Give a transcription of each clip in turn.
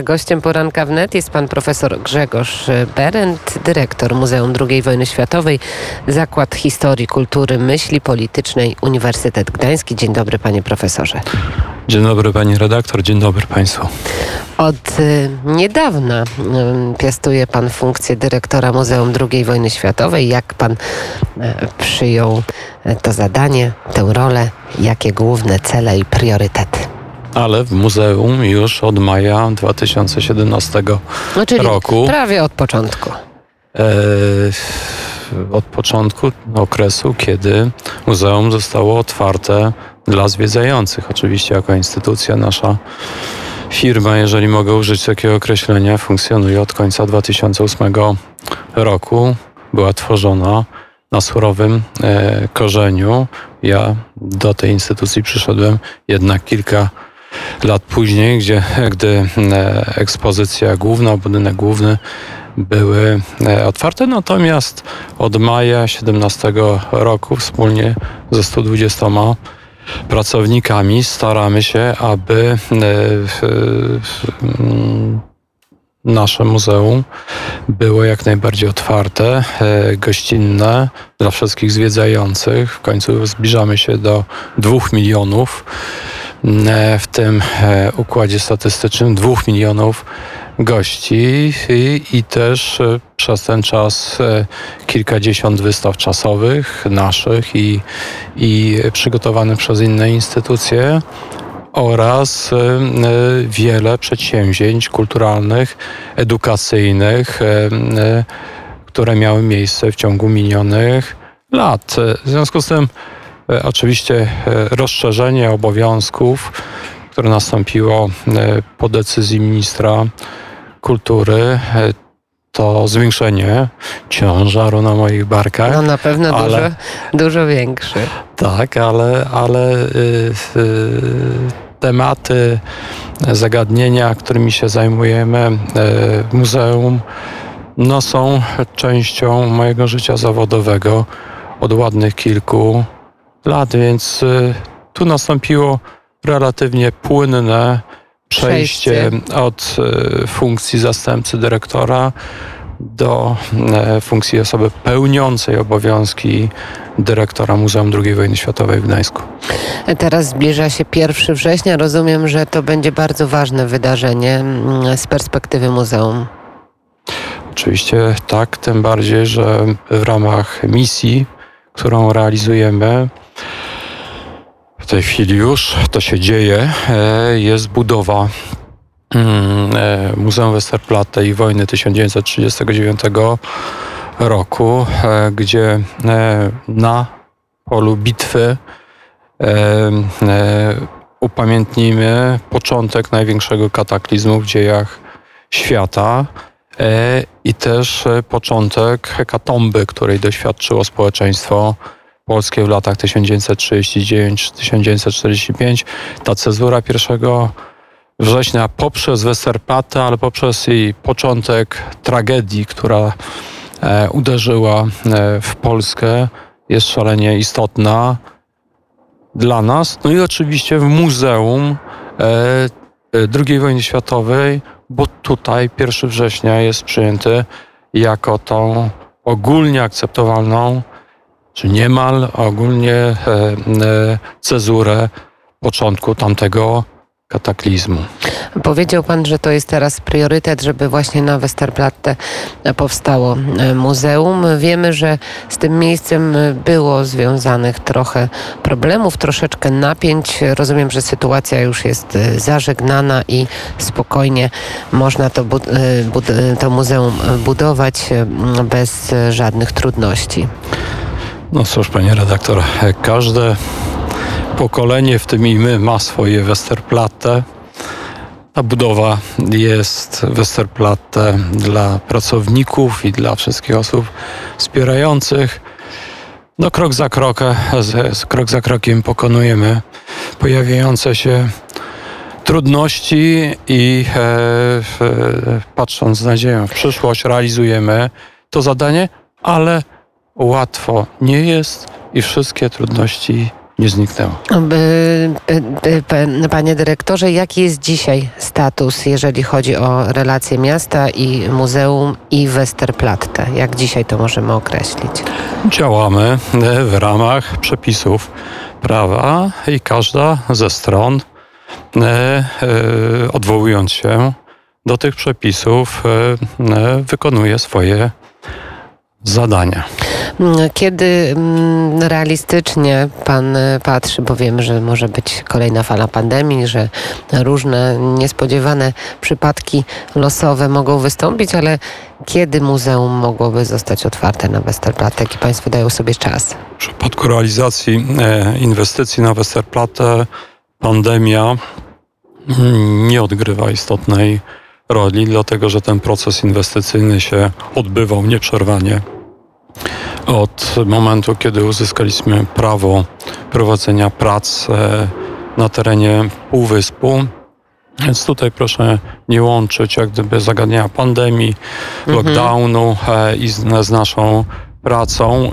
A gościem poranka wnet jest pan profesor Grzegorz Berend, dyrektor Muzeum II Wojny Światowej, Zakład Historii, Kultury, Myśli Politycznej Uniwersytet Gdański. Dzień dobry panie profesorze. Dzień dobry pani redaktor, dzień dobry państwu. Od y, niedawna y, piastuje pan funkcję dyrektora Muzeum II Wojny Światowej. Jak pan y, przyjął to zadanie, tę rolę? Jakie główne cele i priorytety? Ale w muzeum już od maja 2017 No, czyli roku. prawie od początku. E, od początku okresu, kiedy muzeum zostało otwarte dla zwiedzających. Oczywiście jako instytucja nasza firma, jeżeli mogę użyć takiego określenia, funkcjonuje od końca 2008 roku. Była tworzona na surowym e, korzeniu. Ja do tej instytucji przyszedłem jednak kilka lat później, gdzie, gdy e, ekspozycja główna, budynek główny były e, otwarte, natomiast od maja 17 roku wspólnie ze 120 pracownikami staramy się, aby e, nasze muzeum było jak najbardziej otwarte, gościnne dla wszystkich zwiedzających. W końcu zbliżamy się do dwóch milionów w tym układzie statystycznym, dwóch milionów gości i, i też e, przez ten czas e, kilkadziesiąt wystaw czasowych naszych i, i przygotowanych przez inne instytucje oraz e, wiele przedsięwzięć kulturalnych, edukacyjnych, które miały miejsce w ciągu minionych lat. W związku z tym oczywiście rozszerzenie obowiązków, które nastąpiło po decyzji ministra kultury e, to zwiększenie ciężaru na moich barkach. No na pewno ale, dużo, dużo większy. Tak, ale, ale y, y, tematy, zagadnienia, którymi się zajmujemy w muzeum, no są częścią mojego życia zawodowego od ładnych kilku lat, więc y, tu nastąpiło relatywnie płynne przejście, od e, funkcji zastępcy dyrektora do e, funkcji osoby pełniącej obowiązki dyrektora Muzeum II Wojny Światowej w Gdańsku. Teraz zbliża się 1 września. Rozumiem, że to będzie bardzo ważne wydarzenie mm, z perspektywy muzeum. Oczywiście tak, tym bardziej, że w ramach misji, którą realizujemy, tej chwili już to się dzieje. E, jest budowa mm, e, Muzeum Westerplatte i wojny 1939 roku, e, gdzie na polu bitwy upamiętnimy początek największego kataklizmu w dziejach świata i też początek hekatomby, której doświadczyło społeczeństwo polskie w latach 1939-1945. Ta cezura 1 września poprzez Westerplatte, ale poprzez jej początek tragedii, która e, uderzyła e, w Polskę, jest szalenie istotna dla nas. No i oczywiście w Muzeum e, II wojny światowej, bo tutaj 1 września jest przyjęty jako tą ogólnie akceptowalną czy niemal ogólnie e, e, cezurę początku tamtego kataklizmu. Powiedział Pan, że to jest teraz priorytet, żeby właśnie na Westerplatte powstało e, muzeum. Wiemy, że z tym miejscem było związanych trochę problemów, troszeczkę napięć. Rozumiem, że sytuacja już jest zażegnana i spokojnie można to, to muzeum budować bez żadnych trudności. No cóż, panie redaktor, każde pokolenie, w tym i my, ma swoje Westerplatte. Ta budowa jest Westerplatte dla pracowników i dla wszystkich osób wspierających. No krok za krokiem, krok za krokiem pokonujemy pojawiające się trudności i e, e, patrząc z nadzieją w przyszłość realizujemy to zadanie, ale łatwo nie jest i wszystkie trudności nie zniknęło. Panie dyrektorze, jaki jest dzisiaj status, jeżeli chodzi o relacje miasta i muzeum i Westerplatte? Jak dzisiaj to możemy określić? Działamy w ramach przepisów prawa i każda ze stron, e, e, odwołując się do tych przepisów, e, wykonuje swoje zadania. Kiedy mm, realistycznie Pan patrzy, bo wiemy, że może być kolejna fala pandemii, że różne niespodziewane przypadki losowe mogą wystąpić, ale kiedy muzeum mogłoby zostać otwarte na Westerplatte? Jaki Państwo dają sobie czas? W przypadku realizacji e, inwestycji na Westerplatte pandemia mm, nie odgrywa istotnej roli, dlatego że ten proces inwestycyjny się odbywał nieprzerwanie od momentu, kiedy uzyskaliśmy prawo prowadzenia prac e, na terenie Półwyspu. Więc tutaj proszę nie łączyć jak gdyby zagadnienia pandemii, mhm. lockdownu e, i z, z naszą pracą. E,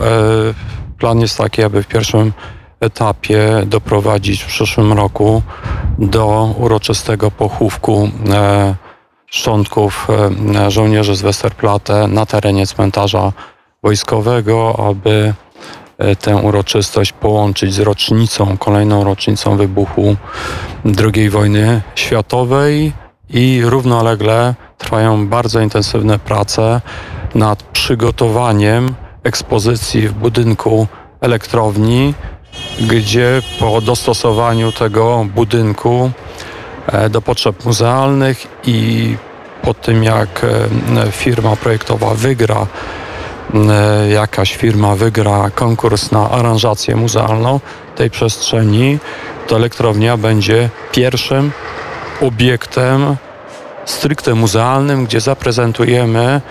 plan jest taki, aby w pierwszym etapie doprowadzić w przyszłym roku do uroczystego pochówku szczątków żołnierzy z Westerplatte na terenie cmentarza wojskowego, aby e, tę uroczystość połączyć z rocznicą, kolejną rocznicą wybuchu II wojny światowej. I równolegle trwają bardzo intensywne prace nad przygotowaniem ekspozycji w budynku elektrowni, gdzie po dostosowaniu tego budynku e, do potrzeb muzealnych i po tym jak e, firma projektowa wygra jakaś firma wygra konkurs na aranżację muzealną tej przestrzeni, to elektrownia będzie pierwszym obiektem stricte muzealnym, gdzie zaprezentujemy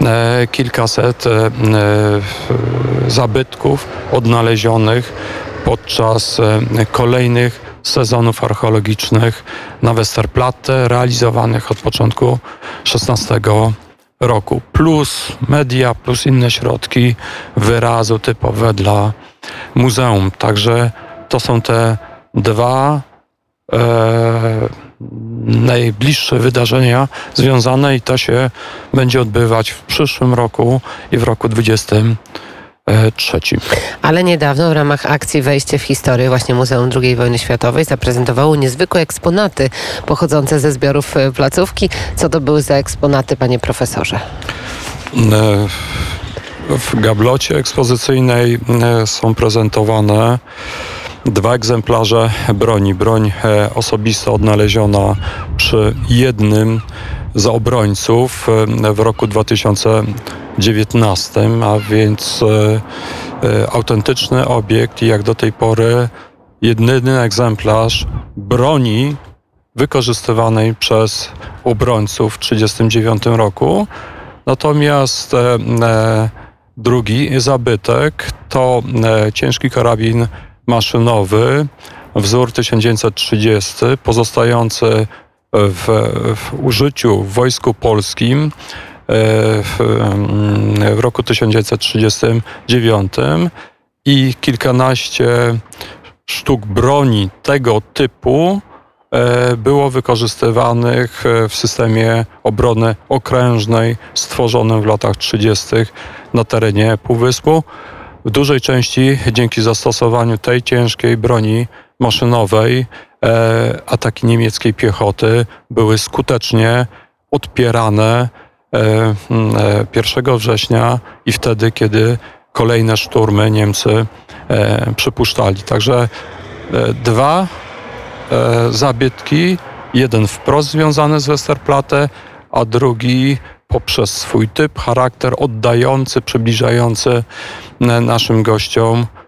e, kilkaset e, zabytków odnalezionych podczas kolejnych sezonów archeologicznych na Westerplatte, realizowanych od początku XVI roku, plus media, plus inne środki wyrazu typowe dla muzeum. Także to są te dwa e, najbliższe wydarzenia związane i to się będzie odbywać w przyszłym roku i w roku 20 trzecim. Ale niedawno w ramach akcji Wejście w historię właśnie Muzeum II Wojny Światowej zaprezentowało niezwykłe eksponaty pochodzące ze zbiorów e, placówki. Co to były za eksponaty, panie profesorze? E, w gablocie ekspozycyjnej e, są prezentowane dwa egzemplarze broni. Broń osobista odnaleziona przy jednym z obrońców w roku 2019, a więc e, e, autentyczny obiekt i jak do tej pory jedyny egzemplarz broni wykorzystywanej przez obrońców w 1939 roku. Natomiast e, drugi zabytek to ciężki karabin maszynowy, wzór 1930, pozostający w, w użyciu w Wojsku Polskim e, w, w roku 1939 i kilkanaście sztuk broni tego typu e, było wykorzystywanych w systemie obrony okrężnej stworzonym w latach 30. na terenie Półwyspu. W dużej części dzięki zastosowaniu tej ciężkiej broni maszynowej E, ataki niemieckiej piechoty były skutecznie odpierane 1 e, e, września i wtedy, kiedy kolejne szturmy Niemcy przypuszczali. Także dwa zabytki, jeden wprost związany z Westerplatte, a drugi poprzez swój typ, charakter oddający, przybliżający naszym gościom E, e,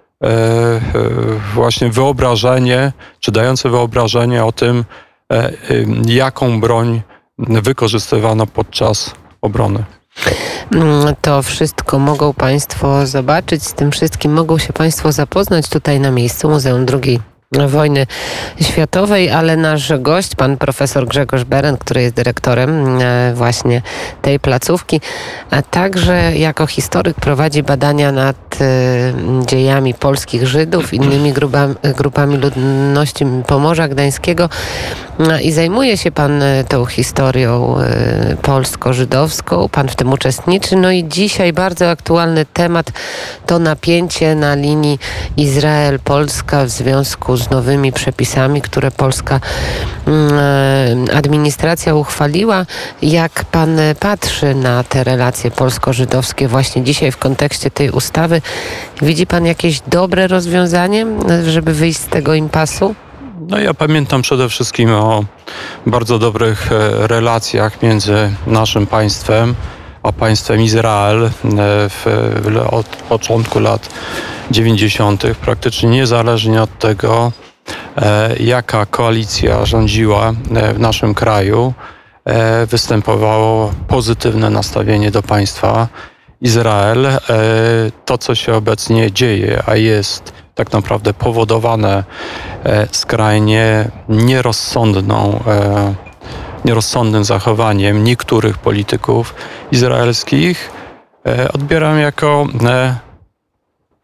właśnie wyobrażenie, czy dające wyobrażenie o tym, e, jaką broń wykorzystywano podczas obrony. Mm, to wszystko mogą Państwo zobaczyć, z tym wszystkim mogą się Państwo zapoznać tutaj na miejscu Muzeum II wojny światowej, ale nasz gość, pan profesor Grzegorz Beren, który jest dyrektorem e, właśnie tej placówki, a także jako historyk prowadzi badania nad e, dziejami polskich Żydów, innymi grupami, grupami ludności Pomorza Gdańskiego. No i zajmuje się pan e, tą historią polsko-żydowską, pan w tym uczestniczy, no i dzisiaj bardzo aktualny temat to napięcie na linii Izrael-Polska w związku z nowymi przepisami, które polska mm, e, administracja uchwaliła. Jak pan patrzy na te relacje polsko-żydowskie właśnie dzisiaj w kontekście tej ustawy? Widzi pan jakieś dobre rozwiązanie, żeby wyjść z tego impasu? No ja pamiętam przede wszystkim o bardzo dobrych e, relacjach między naszym państwem a państwem Izrael e, w, od początku lat 90. praktycznie niezależnie od tego, E, jaka koalicja rządziła e, w naszym kraju, występowało pozytywne nastawienie do państwa Izrael. To, co się obecnie dzieje, a jest tak naprawdę powodowane skrajnie nierozsądną, nierozsądnym zachowaniem niektórych polityków izraelskich, odbieram jako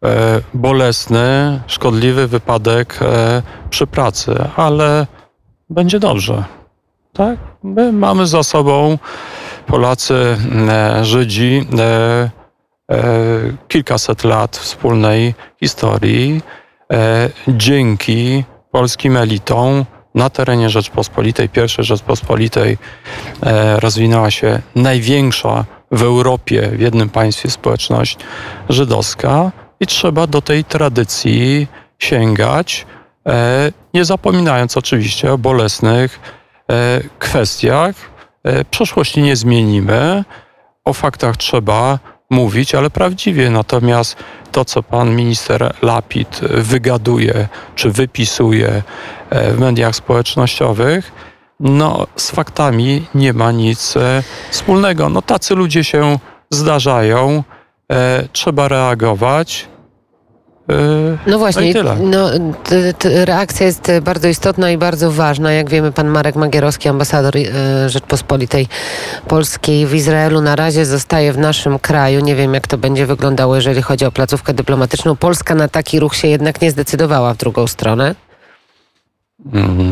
E, bolesny, szkodliwy wypadek e, przy pracy, ale będzie dobrze. Tak? My mamy za sobą, Polacy, e, Żydzi, kilkaset lat wspólnej historii. Dzięki polskim elitom na terenie Rzeczpospolitej, pierwszej Rzeczpospolitej rozwinęła się największa w Europie, w jednym państwie społeczność żydowska i trzeba do tej tradycji sięgać, e, nie zapominając oczywiście o bolesnych e, kwestiach. E, przeszłości nie zmienimy, o faktach trzeba mówić, ale prawdziwie. Natomiast to, co pan minister Lapid wygaduje czy wypisuje w mediach społecznościowych, no z faktami nie ma nic wspólnego. No tacy ludzie się zdarzają, trzeba reagować. Yy, no właśnie, no, no reakcja jest bardzo istotna i bardzo ważna. Jak wiemy, pan Marek Magierowski, ambasador yy, Rzeczpospolitej Polskiej w Izraelu, na razie zostaje w naszym kraju. Nie wiem, jak to będzie wyglądało, jeżeli chodzi o placówkę dyplomatyczną. Polska na taki ruch się jednak nie zdecydowała w drugą stronę.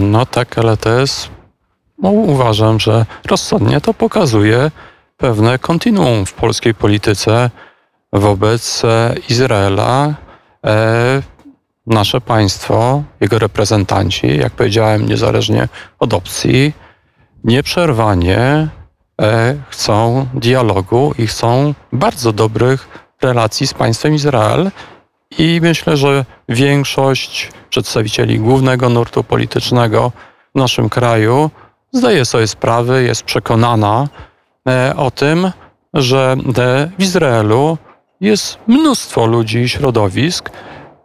No tak, ale to jest. No, uważam, że rozsądnie to pokazuje pewne kontinuum w polskiej polityce wobec e, Izraela E, nasze państwo, jego reprezentanci, jak powiedziałem, niezależnie od opcji, nieprzerwanie e, chcą dialogu i chcą bardzo dobrych relacji z państwem Izrael. I myślę, że większość przedstawicieli głównego nurtu politycznego w naszym kraju zdaje sobie sprawę, jest przekonana e, o tym, że w Izraelu jest mnóstwo ludzi i środowisk,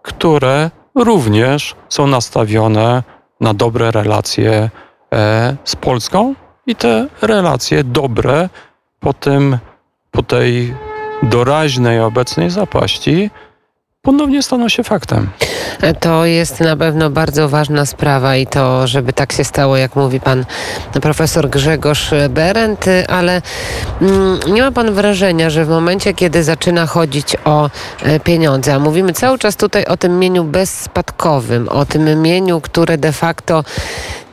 które również są nastawione na dobre relacje e, z Polską i te relacje dobre po, tym, po tej doraźnej obecnej zapaści ponownie staną się faktem. To jest na pewno bardzo ważna sprawa i to, żeby tak się stało, jak mówi pan profesor Grzegorz Berend, ale mm, nie ma pan wrażenia, że w momencie, kiedy zaczyna chodzić o e, pieniądze, a mówimy cały czas tutaj o tym mieniu bezspadkowym, o tym mieniu, które de facto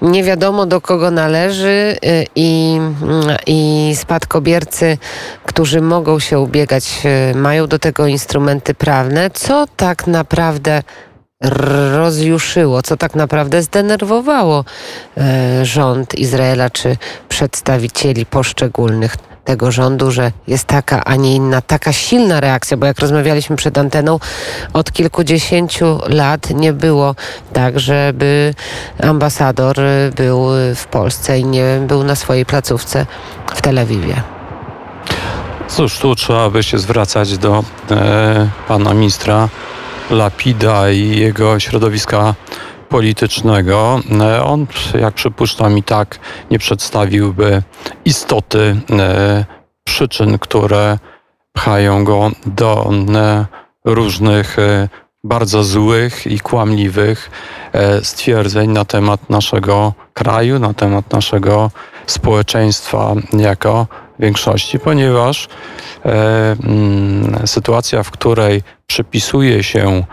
nie wiadomo do kogo należy y, i, mm, i spadkobiercy, którzy mogą się ubiegać, y, mają do tego instrumenty prawne. Co tak naprawdę rozjuszyło, co tak naprawdę zdenerwowało y, rząd Izraela czy przedstawicieli poszczególnych tego rządu, że jest taka, a nie inna, taka silna reakcja, bo jak rozmawialiśmy przed anteną, od kilkudziesięciu lat nie było tak, żeby ambasador był w Polsce i nie był na swojej placówce w Tel Awiwie. Cóż, tu trzeba by się zwracać do e, pana ministra Lapida i jego środowiska politycznego. E, on, jak przypuszczam, i tak nie przedstawiłby istoty e, przyczyn, które pchają go do e, różnych bardzo złych i kłamliwych stwierdzeń na temat naszego kraju, na temat naszego społeczeństwa jako większości, ponieważ mm, sytuacja, w której przypisuje się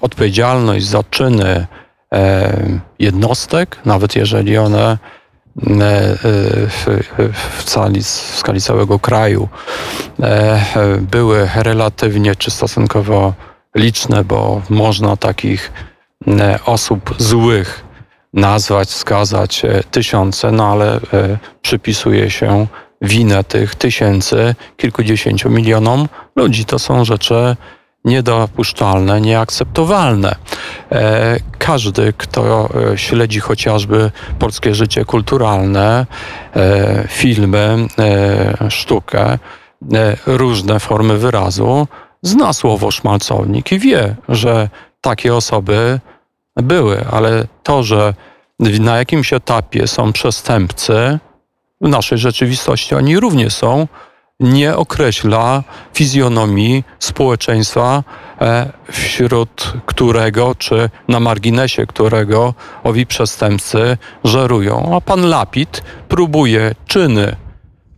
odpowiedzialność za czyny e, jednostek, nawet jeżeli one e, e, w, cali, w skali całego kraju e, były relatywnie czy stosunkowo liczne, bo można takich e, osób złych nazwać, wskazać e, tysiące, no ale e, przypisuje się winę tych tysięcy, kilkudziesięciu milionom ludzi. To są rzeczy niedopuszczalne, nieakceptowalne. E, Każdy, kto e, śledzi chociażby polskie życie kulturalne, e, filmy, sztukę, różne formy wyrazu, zna słowo szmalcownik i wie, że takie osoby były, ale to, że na jakimś etapie są przestępcy, w naszej rzeczywistości oni również są, nie określa fizjonomii społeczeństwa, e, wśród którego, czy na marginesie którego owi przestępcy żerują. A pan Lapid próbuje czyny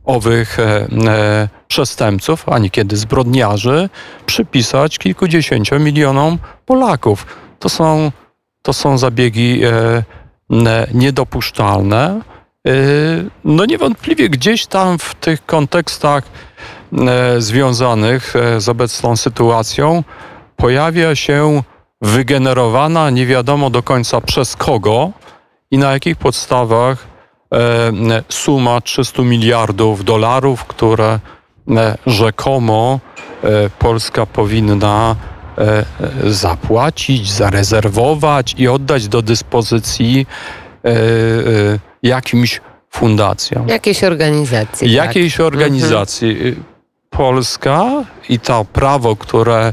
owych e, e, przestępców, a niekiedy zbrodniarzy, przypisać kilkudziesięciu milionom Polaków. To są, to są zabiegi ne- niedopuszczalne. E, No niewątpliwie gdzieś tam w tych kontekstach e, związanych e, z obecną sytuacją pojawia się wygenerowana nie wiadomo do końca przez kogo i na jakich podstawach e, suma 300 miliardów dolarów, które rzekomo Polska powinna zapłacić, zarezerwować i oddać do dyspozycji jakimś fundacjom. Jakiejś organizacji. tak. Jakiejś organizacji. Y, Polska i to prawo, które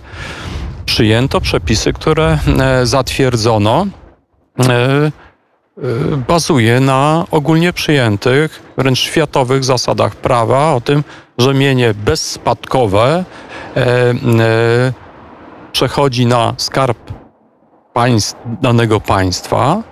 przyjęto, przepisy, które e, zatwierdzono, e, e, bazuje na ogólnie przyjętych, wręcz światowych zasadach prawa o tym, że mienie bezspadkowe przechodzi na skarb państw, danego państwa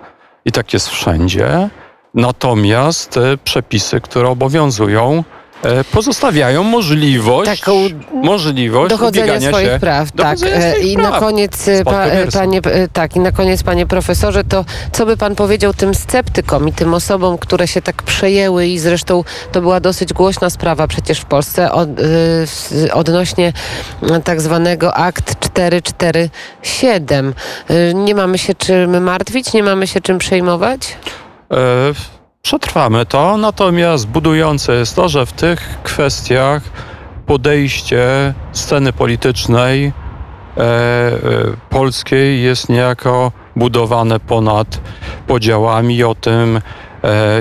i tak jest wszędzie. Natomiast e, przepisy, które obowiązują, e, pozostawiają możliwość, Taką możliwość Dochodzenia swoich się praw, tak. dochodzenia E, swoich I na praw. koniec, e, pa, panie, tak, i na koniec, panie profesorze, to co by pan powiedział tym sceptykom i tym osobom, które się tak przejęły i zresztą to była dosyć głośna sprawa przecież w Polsce od, odnośnie tak zwanego akt 447. E, Nie mamy się czym martwić, nie mamy się czym przejmować? E, Przetrwamy to, natomiast budujące jest to, że w tych kwestiach podejście sceny politycznej e, e, polskiej jest niejako budowane ponad podziałami. O tym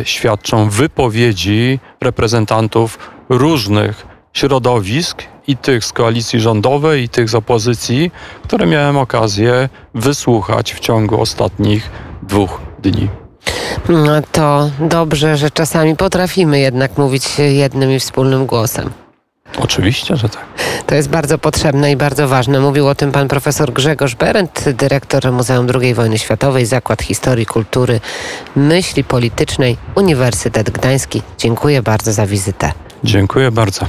świadczą wypowiedzi reprezentantów różnych środowisk i tych z koalicji rządowej, i tych z opozycji, które miałem okazję wysłuchać w ciągu ostatnich dwóch dni. No to dobrze, że czasami potrafimy jednak mówić jednym i wspólnym głosem. Oczywiście, że tak. To jest bardzo potrzebne i bardzo ważne. Mówił o tym pan profesor Grzegorz Berendt, dyrektor Muzeum II Wojny Światowej, Zakład Historii, Kultury, Myśli Politycznej, Uniwersytet Gdański. Dziękuję bardzo za wizytę. Dziękuję bardzo.